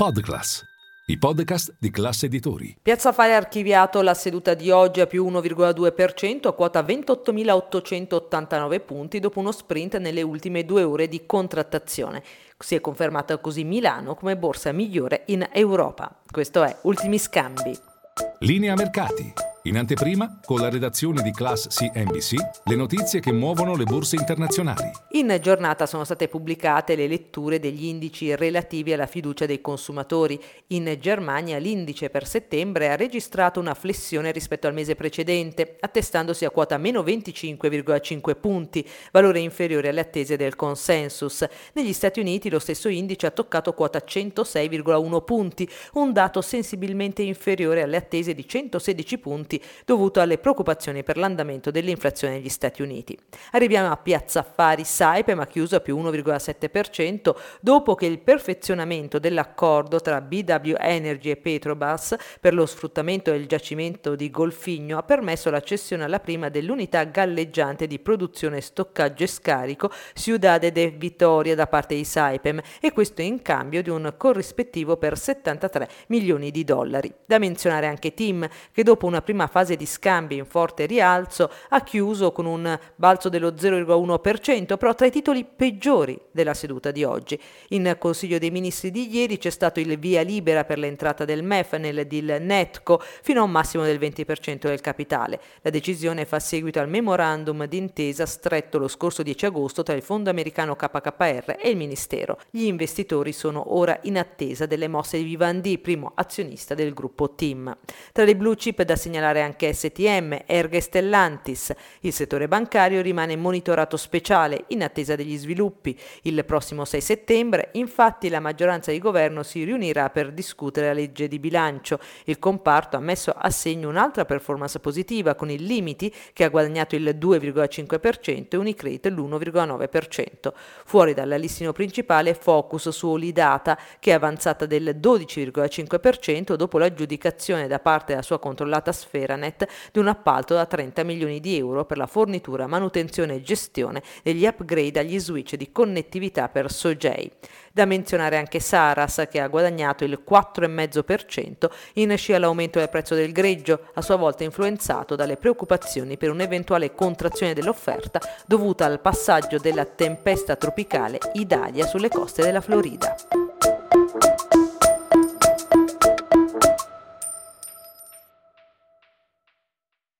Podclass, i podcast di classe editori. Piazza Fare ha archiviato la seduta di oggi a più 1,2% a quota 28.889 punti dopo uno sprint nelle ultime due ore di contrattazione. Si è confermata così Milano come borsa migliore in Europa. Questo è Ultimi Scambi. Linea mercati. In anteprima, con la redazione di Class CNBC, le notizie che muovono le borse internazionali. In giornata sono state pubblicate le letture degli indici relativi alla fiducia dei consumatori. In Germania l'indice per settembre ha registrato una flessione rispetto al mese precedente, attestandosi a quota meno 25,5 punti, valore inferiore alle attese del consensus. Negli Stati Uniti lo stesso indice ha toccato quota 106,1 punti, un dato sensibilmente inferiore alle attese di 116 punti punti dovuto alle preoccupazioni per l'andamento dell'inflazione negli Stati Uniti. Arriviamo a Piazza Affari Saipem ha chiuso a più 1,7% dopo che il perfezionamento dell'accordo tra BW Energy e Petrobras per lo sfruttamento del giacimento di Golfigno ha permesso la cessione alla prima dell'unità galleggiante di produzione, stoccaggio e scarico Ciudade de Vitoria da parte di Saipem e questo in cambio di un corrispettivo per 73 milioni di dollari. Da menzionare anche Tim che dopo una prima prima fase di scambi in forte rialzo ha chiuso con un balzo dello 0,1%, però tra i titoli peggiori della seduta di oggi. In Consiglio dei Ministri di ieri c'è stato il via libera per l'entrata del MEF nel deal Netco fino a un massimo del 20% del capitale. La decisione fa seguito al memorandum d'intesa stretto lo scorso 10 agosto tra il fondo americano KKR e il Ministero. Gli investitori sono ora in attesa delle mosse di Vivendi, primo azionista del gruppo TIM. Tra le blue chip da segnalare segnalare anche STM, Erga Stellantis. Il settore bancario rimane monitorato speciale in attesa degli sviluppi. Il prossimo 6 settembre, infatti, la maggioranza di governo si riunirà per discutere la legge di bilancio. Il comparto ha messo a segno un'altra performance positiva con il Limiti che ha guadagnato il 2,5% e Unicredit l'1,9%. Fuori dal listino principale Focus su Olidata che è avanzata del 12,5% dopo l'aggiudicazione da parte della sua controllata sfera Feranet di un appalto da 30 milioni di euro per la fornitura, manutenzione e gestione degli upgrade agli switch di connettività per Sogei. Da menzionare anche Saras che ha guadagnato il 4,5% in scia all'aumento del prezzo del greggio, a sua volta influenzato dalle preoccupazioni per un'eventuale contrazione dell'offerta dovuta al passaggio della tempesta tropicale Idalia sulle coste della Florida.